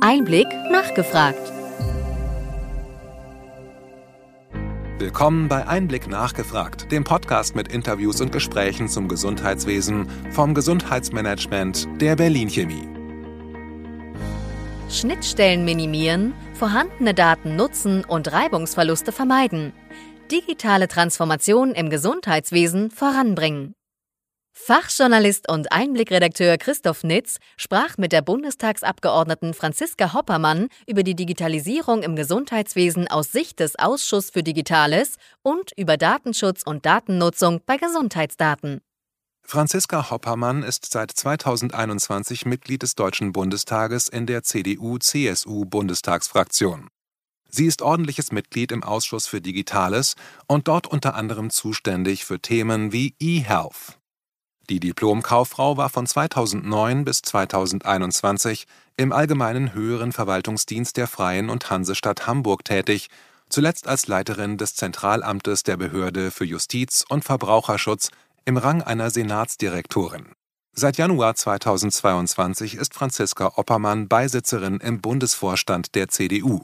Einblick nachgefragt. Willkommen bei Einblick nachgefragt, dem Podcast mit Interviews und Gesprächen zum Gesundheitswesen vom Gesundheitsmanagement der Berlin Chemie. Schnittstellen minimieren, vorhandene Daten nutzen und Reibungsverluste vermeiden. Digitale Transformation im Gesundheitswesen voranbringen. Fachjournalist und Einblickredakteur Christoph Nitz sprach mit der Bundestagsabgeordneten Franziska Hoppermann über die Digitalisierung im Gesundheitswesen aus Sicht des Ausschuss für Digitales und über Datenschutz und Datennutzung bei Gesundheitsdaten. Franziska Hoppermann ist seit 2021 Mitglied des Deutschen Bundestages in der CDU-CSU-Bundestagsfraktion. Sie ist ordentliches Mitglied im Ausschuss für Digitales und dort unter anderem zuständig für Themen wie eHealth. Die Diplomkauffrau war von 2009 bis 2021 im Allgemeinen Höheren Verwaltungsdienst der Freien und Hansestadt Hamburg tätig, zuletzt als Leiterin des Zentralamtes der Behörde für Justiz und Verbraucherschutz im Rang einer Senatsdirektorin. Seit Januar 2022 ist Franziska Oppermann Beisitzerin im Bundesvorstand der CDU.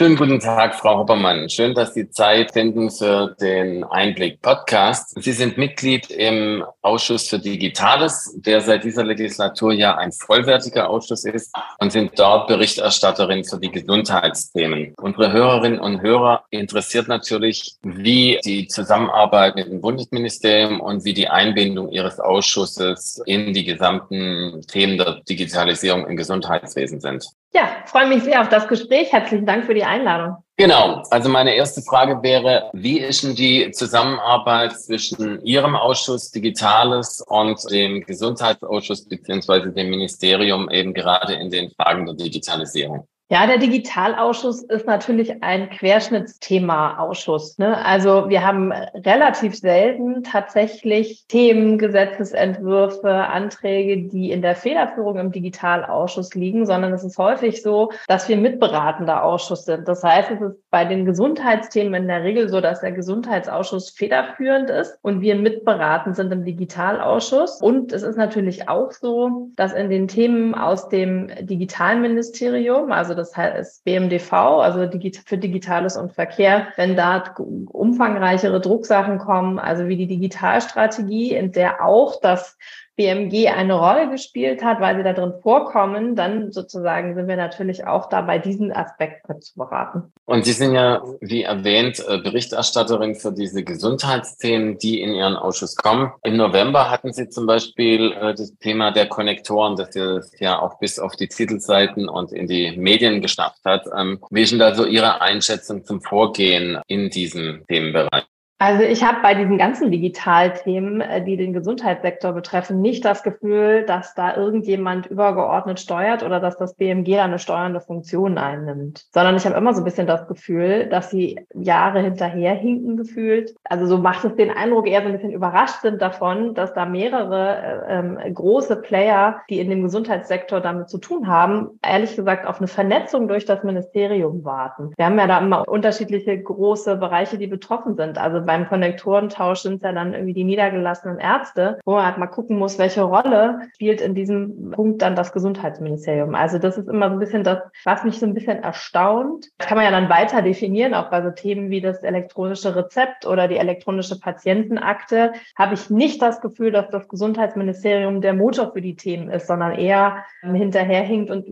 Schönen guten Tag, Frau Hoppermann. Schön, dass Sie Zeit finden für den Einblick-Podcast. Sie sind Mitglied im Ausschuss für Digitales, der seit dieser Legislatur ja ein vollwertiger Ausschuss ist und sind dort Berichterstatterin für die Gesundheitsthemen. Unsere Hörerinnen und Hörer interessiert natürlich, wie die Zusammenarbeit mit dem Bundesministerium und wie die Einbindung Ihres Ausschusses in die gesamten Themen der Digitalisierung im Gesundheitswesen sind. Ja, freue mich sehr auf das Gespräch. Herzlichen Dank für die Einladung. Genau. Also meine erste Frage wäre, wie ist denn die Zusammenarbeit zwischen Ihrem Ausschuss Digitales und dem Gesundheitsausschuss beziehungsweise dem Ministerium eben gerade in den Fragen der Digitalisierung? Ja, der Digitalausschuss ist natürlich ein Querschnittsthema-Ausschuss. Ne? Also wir haben relativ selten tatsächlich Themen, Gesetzesentwürfe, Anträge, die in der Federführung im Digitalausschuss liegen, sondern es ist häufig so, dass wir mitberatender Ausschuss sind. Das heißt, es ist bei den Gesundheitsthemen in der Regel so, dass der Gesundheitsausschuss federführend ist und wir mitberatend sind im Digitalausschuss. Und es ist natürlich auch so, dass in den Themen aus dem Digitalministerium, also das heißt BMDV, also für Digitales und Verkehr, wenn da umfangreichere Drucksachen kommen, also wie die Digitalstrategie, in der auch das BMG eine Rolle gespielt hat, weil sie da drin vorkommen, dann sozusagen sind wir natürlich auch dabei, diesen Aspekt mit zu beraten. Und Sie sind ja, wie erwähnt, äh, Berichterstatterin für diese Gesundheitsthemen, die in Ihren Ausschuss kommen. Im November hatten Sie zum Beispiel äh, das Thema der Konnektoren, das ja auch bis auf die Titelseiten und in die Medien geschafft hat. Ähm, wie ist denn da so Ihre Einschätzung zum Vorgehen in diesem Themenbereich? Also ich habe bei diesen ganzen Digitalthemen, äh, die den Gesundheitssektor betreffen, nicht das Gefühl, dass da irgendjemand übergeordnet steuert oder dass das BMG da eine steuernde Funktion einnimmt, sondern ich habe immer so ein bisschen das Gefühl, dass sie Jahre hinterherhinken gefühlt. Also so macht es den Eindruck, eher so ein bisschen überrascht sind davon, dass da mehrere äh, ähm, große Player, die in dem Gesundheitssektor damit zu tun haben, ehrlich gesagt auf eine Vernetzung durch das Ministerium warten. Wir haben ja da immer unterschiedliche große Bereiche, die betroffen sind. Also beim Konnektorentausch sind ja dann irgendwie die niedergelassenen Ärzte, wo man halt mal gucken muss, welche Rolle spielt in diesem Punkt dann das Gesundheitsministerium. Also das ist immer so ein bisschen das, was mich so ein bisschen erstaunt. Das kann man ja dann weiter definieren, auch bei so Themen wie das elektronische Rezept oder die elektronische Patientenakte, habe ich nicht das Gefühl, dass das Gesundheitsministerium der Motor für die Themen ist, sondern eher hinterherhinkt und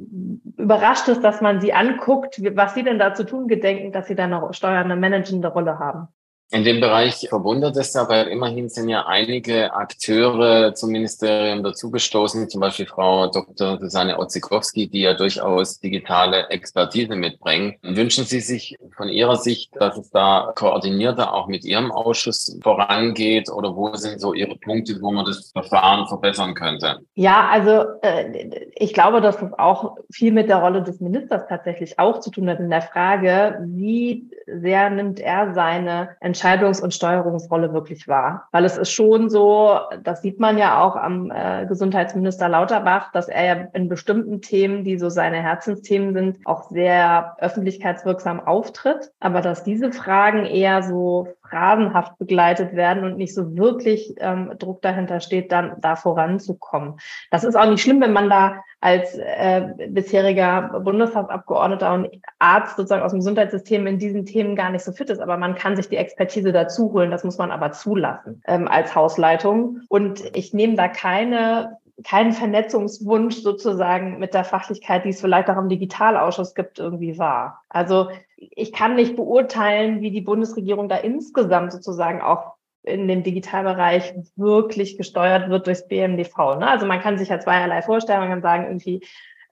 überrascht ist, dass man sie anguckt, was sie denn da zu tun gedenken, dass sie da eine steuernde, managende Rolle haben. In dem Bereich verwundert es ja, weil immerhin sind ja einige Akteure zum Ministerium dazugestoßen, zum Beispiel Frau Dr. Susanne Otzikowski, die ja durchaus digitale Expertise mitbringen. Wünschen Sie sich von Ihrer Sicht, dass es da koordinierter auch mit Ihrem Ausschuss vorangeht oder wo sind so Ihre Punkte, wo man das Verfahren verbessern könnte? Ja, also äh, ich glaube, dass das auch viel mit der Rolle des Ministers tatsächlich auch zu tun hat in der Frage, wie sehr nimmt er seine Entscheidungs- und Steuerungsrolle wirklich wahr. Weil es ist schon so, das sieht man ja auch am äh, Gesundheitsminister Lauterbach, dass er ja in bestimmten Themen, die so seine Herzensthemen sind, auch sehr öffentlichkeitswirksam auftritt. Aber dass diese Fragen eher so phrasenhaft begleitet werden und nicht so wirklich ähm, Druck dahinter steht, dann da voranzukommen. Das ist auch nicht schlimm, wenn man da als äh, bisheriger Bundestagsabgeordneter und Arzt sozusagen aus dem Gesundheitssystem in diesen Themen gar nicht so fit ist. Aber man kann sich die Expertise dazu holen. Das muss man aber zulassen ähm, als Hausleitung. Und ich nehme da keine keinen Vernetzungswunsch sozusagen mit der Fachlichkeit, die es vielleicht auch im Digitalausschuss gibt, irgendwie wahr. Also ich kann nicht beurteilen, wie die Bundesregierung da insgesamt sozusagen auch in dem Digitalbereich wirklich gesteuert wird durchs BMDV. Ne? Also man kann sich ja zweierlei vorstellen. Man kann sagen, irgendwie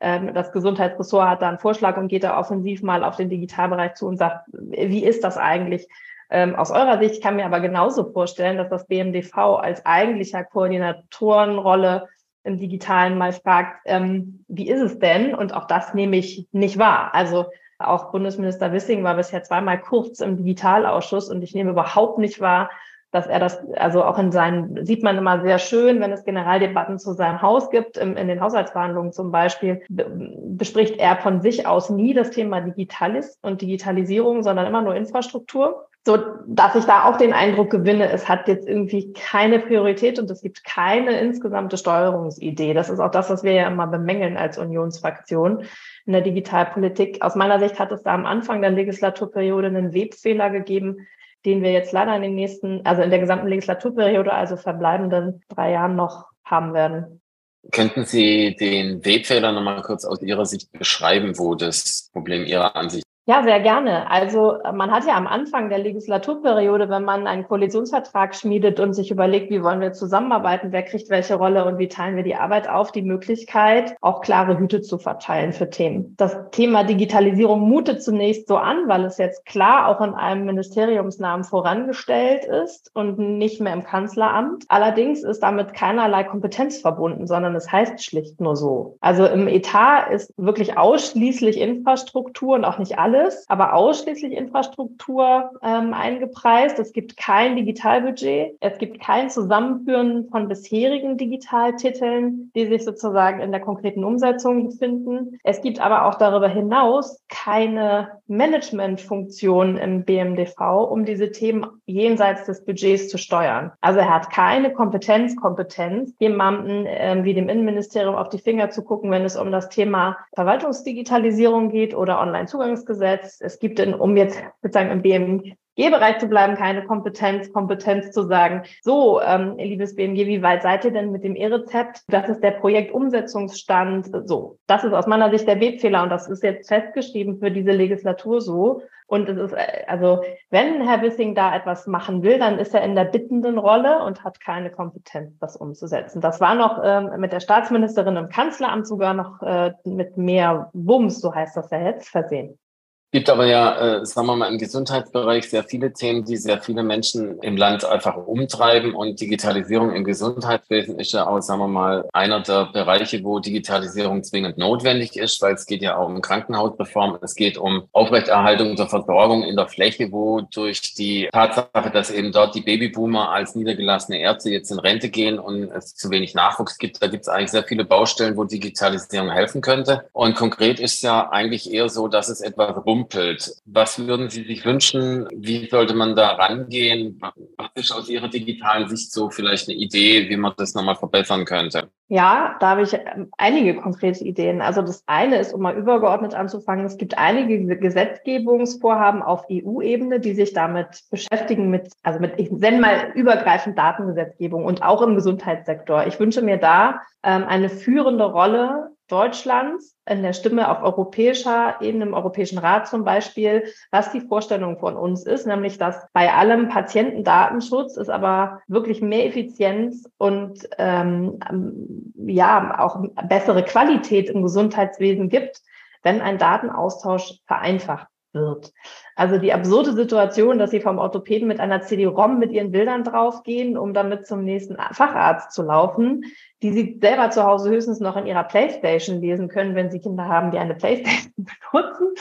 ähm, das Gesundheitsressort hat da einen Vorschlag und geht da offensiv mal auf den Digitalbereich zu und sagt, wie ist das eigentlich ähm, aus eurer Sicht? Ich kann mir aber genauso vorstellen, dass das BMDV als eigentlicher Koordinatorenrolle im Digitalen mal fragt, ähm, wie ist es denn? Und auch das nehme ich nicht wahr. Also auch Bundesminister Wissing war bisher zweimal kurz im Digitalausschuss und ich nehme überhaupt nicht wahr, dass er das, also auch in seinen, sieht man immer sehr schön, wenn es Generaldebatten zu seinem Haus gibt, in, in den Haushaltsverhandlungen zum Beispiel, bespricht er von sich aus nie das Thema Digitalis und Digitalisierung, sondern immer nur Infrastruktur so dass ich da auch den Eindruck gewinne, es hat jetzt irgendwie keine Priorität und es gibt keine insgesamte Steuerungsidee. Das ist auch das, was wir ja immer bemängeln als Unionsfraktion in der Digitalpolitik. Aus meiner Sicht hat es da am Anfang der Legislaturperiode einen Webfehler gegeben, den wir jetzt leider in den nächsten, also in der gesamten Legislaturperiode, also verbleibenden drei Jahren noch haben werden. Könnten Sie den Webfehler nochmal kurz aus Ihrer Sicht beschreiben, wo das Problem Ihrer Ansicht ja, sehr gerne. Also man hat ja am Anfang der Legislaturperiode, wenn man einen Koalitionsvertrag schmiedet und sich überlegt, wie wollen wir zusammenarbeiten, wer kriegt welche Rolle und wie teilen wir die Arbeit auf, die Möglichkeit, auch klare Hüte zu verteilen für Themen. Das Thema Digitalisierung mutet zunächst so an, weil es jetzt klar auch in einem Ministeriumsnamen vorangestellt ist und nicht mehr im Kanzleramt. Allerdings ist damit keinerlei Kompetenz verbunden, sondern es heißt schlicht nur so. Also im Etat ist wirklich ausschließlich Infrastruktur und auch nicht alle alles, aber ausschließlich Infrastruktur ähm, eingepreist. Es gibt kein Digitalbudget. Es gibt kein Zusammenführen von bisherigen Digitaltiteln, die sich sozusagen in der konkreten Umsetzung befinden. Es gibt aber auch darüber hinaus keine Managementfunktion im BMDV, um diese Themen jenseits des Budgets zu steuern. Also er hat keine Kompetenz, Kompetenz, jemanden äh, wie dem Innenministerium auf die Finger zu gucken, wenn es um das Thema Verwaltungsdigitalisierung geht oder Online-Zugangsgesetz Gesetz. Es gibt, in, um jetzt sozusagen im BMG-Bereich zu bleiben, keine Kompetenz, Kompetenz zu sagen, so, ähm, liebes BMG, wie weit seid ihr denn mit dem E-Rezept? Das ist der Projektumsetzungsstand. So, das ist aus meiner Sicht der Webfehler und das ist jetzt festgeschrieben für diese Legislatur so. Und es ist, äh, also, wenn Herr Wissing da etwas machen will, dann ist er in der bittenden Rolle und hat keine Kompetenz, das umzusetzen. Das war noch ähm, mit der Staatsministerin im Kanzleramt sogar noch äh, mit mehr Wumms, so heißt das ja jetzt, versehen gibt aber ja, äh, sagen wir mal, im Gesundheitsbereich sehr viele Themen, die sehr viele Menschen im Land einfach umtreiben. Und Digitalisierung im Gesundheitswesen ist ja auch, sagen wir mal, einer der Bereiche, wo Digitalisierung zwingend notwendig ist, weil es geht ja auch um Krankenhausreform. Es geht um Aufrechterhaltung der Versorgung in der Fläche, wo durch die Tatsache, dass eben dort die Babyboomer als niedergelassene Ärzte jetzt in Rente gehen und es zu wenig Nachwuchs gibt, da gibt es eigentlich sehr viele Baustellen, wo Digitalisierung helfen könnte. Und konkret ist ja eigentlich eher so, dass es etwas rum rumpelt. Was würden Sie sich wünschen? Wie sollte man da rangehen? Was ist aus Ihrer digitalen Sicht so vielleicht eine Idee, wie man das nochmal verbessern könnte? Ja, da habe ich ähm, einige konkrete Ideen. Also das eine ist, um mal übergeordnet anzufangen, es gibt einige Gesetzgebungsvorhaben auf EU-Ebene, die sich damit beschäftigen, mit, also mit, ich nenne mal übergreifend Datengesetzgebung und auch im Gesundheitssektor. Ich wünsche mir da ähm, eine führende Rolle Deutschlands in der Stimme auf europäischer Ebene, im Europäischen Rat zum Beispiel, was die Vorstellung von uns ist, nämlich dass bei allem Patientendatenschutz es aber wirklich mehr Effizienz und ähm, ja auch bessere Qualität im Gesundheitswesen gibt, wenn ein Datenaustausch vereinfacht wird. Also die absurde Situation, dass sie vom Orthopäden mit einer CD-ROM mit ihren Bildern draufgehen, um damit zum nächsten Facharzt zu laufen, die sie selber zu Hause höchstens noch in ihrer Playstation lesen können, wenn sie Kinder haben, die eine Playstation benutzen.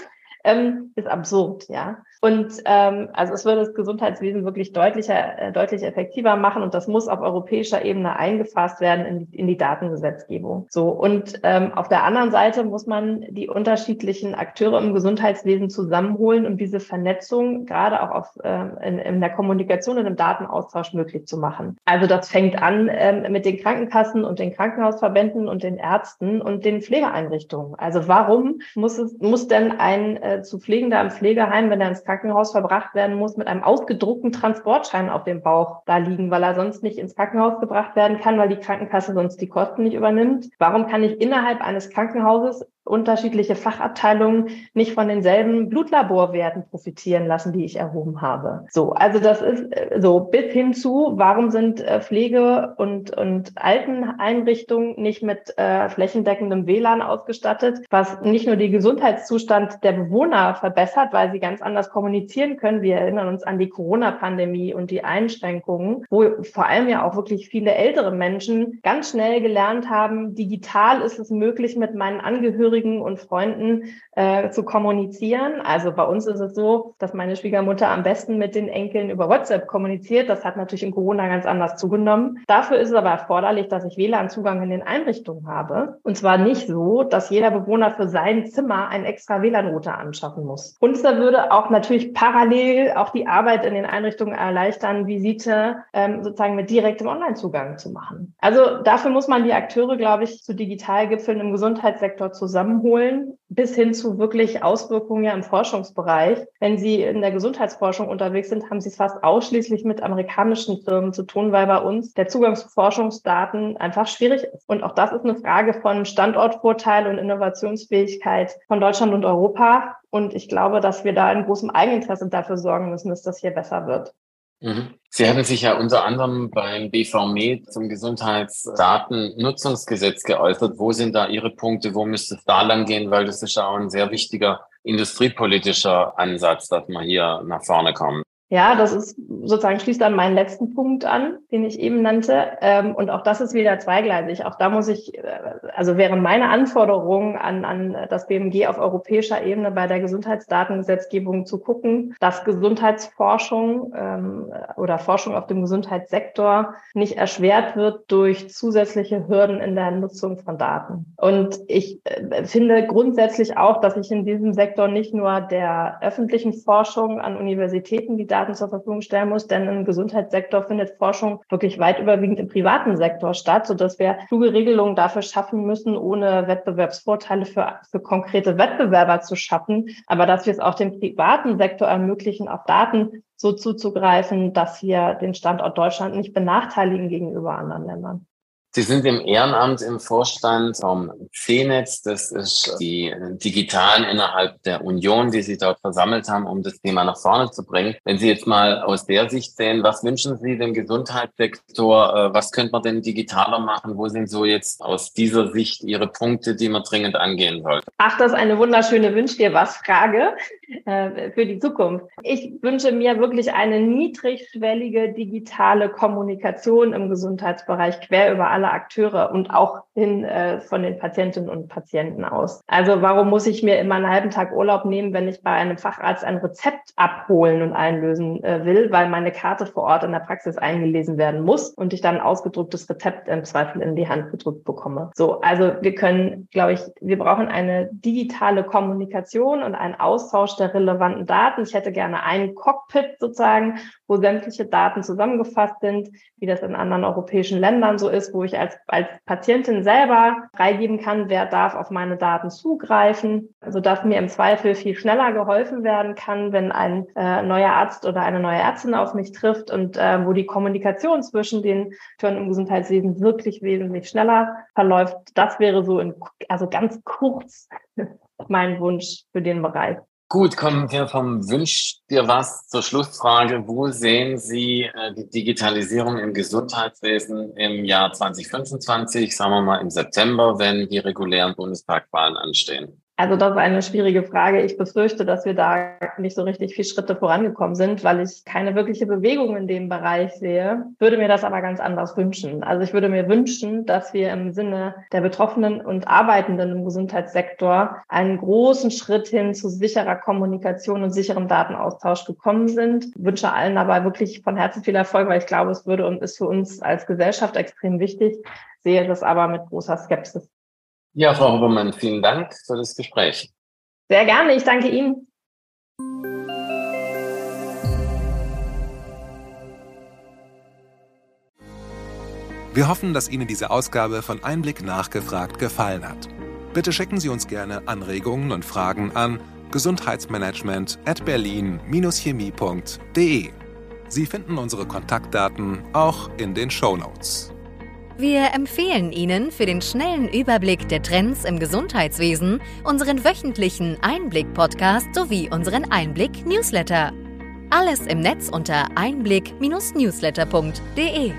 Ähm, ist absurd, ja. Und ähm, also es würde das Gesundheitswesen wirklich deutlicher, äh, deutlich effektiver machen und das muss auf europäischer Ebene eingefasst werden in die, in die Datengesetzgebung. So und ähm, auf der anderen Seite muss man die unterschiedlichen Akteure im Gesundheitswesen zusammenholen, um diese Vernetzung gerade auch auf, äh, in, in der Kommunikation und im Datenaustausch möglich zu machen. Also das fängt an ähm, mit den Krankenkassen und den Krankenhausverbänden und den Ärzten und den Pflegeeinrichtungen. Also warum muss es muss denn ein äh, zu Pflegender im Pflegeheim, wenn er ins Krankenhaus verbracht werden muss, mit einem ausgedruckten Transportschein auf dem Bauch da liegen, weil er sonst nicht ins Krankenhaus gebracht werden kann, weil die Krankenkasse sonst die Kosten nicht übernimmt? Warum kann ich innerhalb eines Krankenhauses unterschiedliche Fachabteilungen nicht von denselben Blutlaborwerten profitieren lassen, die ich erhoben habe. So, also das ist äh, so bis hin zu, warum sind äh, Pflege- und, und Alteneinrichtungen nicht mit äh, flächendeckendem WLAN ausgestattet, was nicht nur den Gesundheitszustand der Bewohner verbessert, weil sie ganz anders kommunizieren können. Wir erinnern uns an die Corona-Pandemie und die Einschränkungen, wo vor allem ja auch wirklich viele ältere Menschen ganz schnell gelernt haben, digital ist es möglich, mit meinen Angehörigen Angehörigen und Freunden äh, zu kommunizieren. Also bei uns ist es so, dass meine Schwiegermutter am besten mit den Enkeln über WhatsApp kommuniziert. Das hat natürlich in Corona ganz anders zugenommen. Dafür ist es aber erforderlich, dass ich WLAN-Zugang in den Einrichtungen habe. Und zwar nicht so, dass jeder Bewohner für sein Zimmer einen extra WLAN-Router anschaffen muss. Und da würde auch natürlich parallel auch die Arbeit in den Einrichtungen erleichtern, Visite ähm, sozusagen mit direktem Online-Zugang zu machen. Also dafür muss man die Akteure, glaube ich, zu Digitalgipfeln im Gesundheitssektor zusammen zusammenholen, bis hin zu wirklich Auswirkungen ja im Forschungsbereich. Wenn Sie in der Gesundheitsforschung unterwegs sind, haben Sie es fast ausschließlich mit amerikanischen Firmen zu tun, weil bei uns der Zugang zu Forschungsdaten einfach schwierig ist. Und auch das ist eine Frage von Standortvorteil und Innovationsfähigkeit von Deutschland und Europa. Und ich glaube, dass wir da in großem Eigeninteresse dafür sorgen müssen, dass das hier besser wird. Mhm. Sie hatten sich ja unter anderem beim BVME zum Gesundheitsdatennutzungsgesetz geäußert. Wo sind da Ihre Punkte? Wo müsste es da lang gehen? Weil das ist ja auch ein sehr wichtiger industriepolitischer Ansatz, dass man hier nach vorne kommt. Ja, das ist sozusagen schließt an meinen letzten Punkt an, den ich eben nannte. Ähm, und auch das ist wieder zweigleisig. Auch da muss ich, äh, also wären meine Anforderungen an, an das BMG auf europäischer Ebene bei der Gesundheitsdatengesetzgebung zu gucken, dass Gesundheitsforschung ähm, oder Forschung auf dem Gesundheitssektor nicht erschwert wird durch zusätzliche Hürden in der Nutzung von Daten. Und ich äh, finde grundsätzlich auch, dass ich in diesem Sektor nicht nur der öffentlichen Forschung an Universitäten die Daten Daten zur Verfügung stellen muss, denn im Gesundheitssektor findet Forschung wirklich weit überwiegend im privaten Sektor statt, sodass wir kluge Regelungen dafür schaffen müssen, ohne Wettbewerbsvorteile für, für konkrete Wettbewerber zu schaffen, aber dass wir es auch dem privaten Sektor ermöglichen, auf Daten so zuzugreifen, dass wir den Standort Deutschland nicht benachteiligen gegenüber anderen Ländern. Sie sind im Ehrenamt im Vorstand vom CNETZ. Das ist die Digitalen innerhalb der Union, die Sie dort versammelt haben, um das Thema nach vorne zu bringen. Wenn Sie jetzt mal aus der Sicht sehen, was wünschen Sie dem Gesundheitssektor? Äh, was könnte man denn digitaler machen? Wo sind so jetzt aus dieser Sicht Ihre Punkte, die man dringend angehen sollte? Ach, das ist eine wunderschöne Wünsch dir was Frage äh, für die Zukunft. Ich wünsche mir wirklich eine niedrigschwellige digitale Kommunikation im Gesundheitsbereich quer über alle alle Akteure und auch hin äh, von den Patientinnen und Patienten aus. Also warum muss ich mir immer einen halben Tag Urlaub nehmen, wenn ich bei einem Facharzt ein Rezept abholen und einlösen äh, will, weil meine Karte vor Ort in der Praxis eingelesen werden muss und ich dann ein ausgedrucktes Rezept im Zweifel in die Hand gedrückt bekomme. So, also wir können, glaube ich, wir brauchen eine digitale Kommunikation und einen Austausch der relevanten Daten. Ich hätte gerne ein Cockpit sozusagen, wo sämtliche Daten zusammengefasst sind, wie das in anderen europäischen Ländern so ist, wo ich als, als Patientin selber freigeben kann, wer darf auf meine Daten zugreifen, sodass mir im Zweifel viel schneller geholfen werden kann, wenn ein äh, neuer Arzt oder eine neue Ärztin auf mich trifft und äh, wo die Kommunikation zwischen den Türen im Gesundheitswesen wirklich wesentlich schneller verläuft. Das wäre so in, also ganz kurz mein Wunsch für den Bereich. Gut, kommen wir vom Wünsch dir was zur Schlussfrage. Wo sehen Sie äh, die Digitalisierung im Gesundheitswesen im Jahr 2025, sagen wir mal im September, wenn die regulären Bundestagswahlen anstehen? Also das ist eine schwierige Frage. Ich befürchte, dass wir da nicht so richtig viel Schritte vorangekommen sind, weil ich keine wirkliche Bewegung in dem Bereich sehe. Würde mir das aber ganz anders wünschen. Also ich würde mir wünschen, dass wir im Sinne der Betroffenen und Arbeitenden im Gesundheitssektor einen großen Schritt hin zu sicherer Kommunikation und sicherem Datenaustausch gekommen sind. Ich wünsche allen aber wirklich von Herzen viel Erfolg, weil ich glaube, es würde und ist für uns als Gesellschaft extrem wichtig, sehe das aber mit großer Skepsis. Ja, Frau Hubermann, vielen Dank für das Gespräch. Sehr gerne, ich danke Ihnen. Wir hoffen, dass Ihnen diese Ausgabe von Einblick nachgefragt gefallen hat. Bitte schicken Sie uns gerne Anregungen und Fragen an gesundheitsmanagement at berlin-chemie.de. Sie finden unsere Kontaktdaten auch in den Show Notes. Wir empfehlen Ihnen für den schnellen Überblick der Trends im Gesundheitswesen unseren wöchentlichen Einblick-Podcast sowie unseren Einblick-Newsletter. Alles im Netz unter einblick-newsletter.de.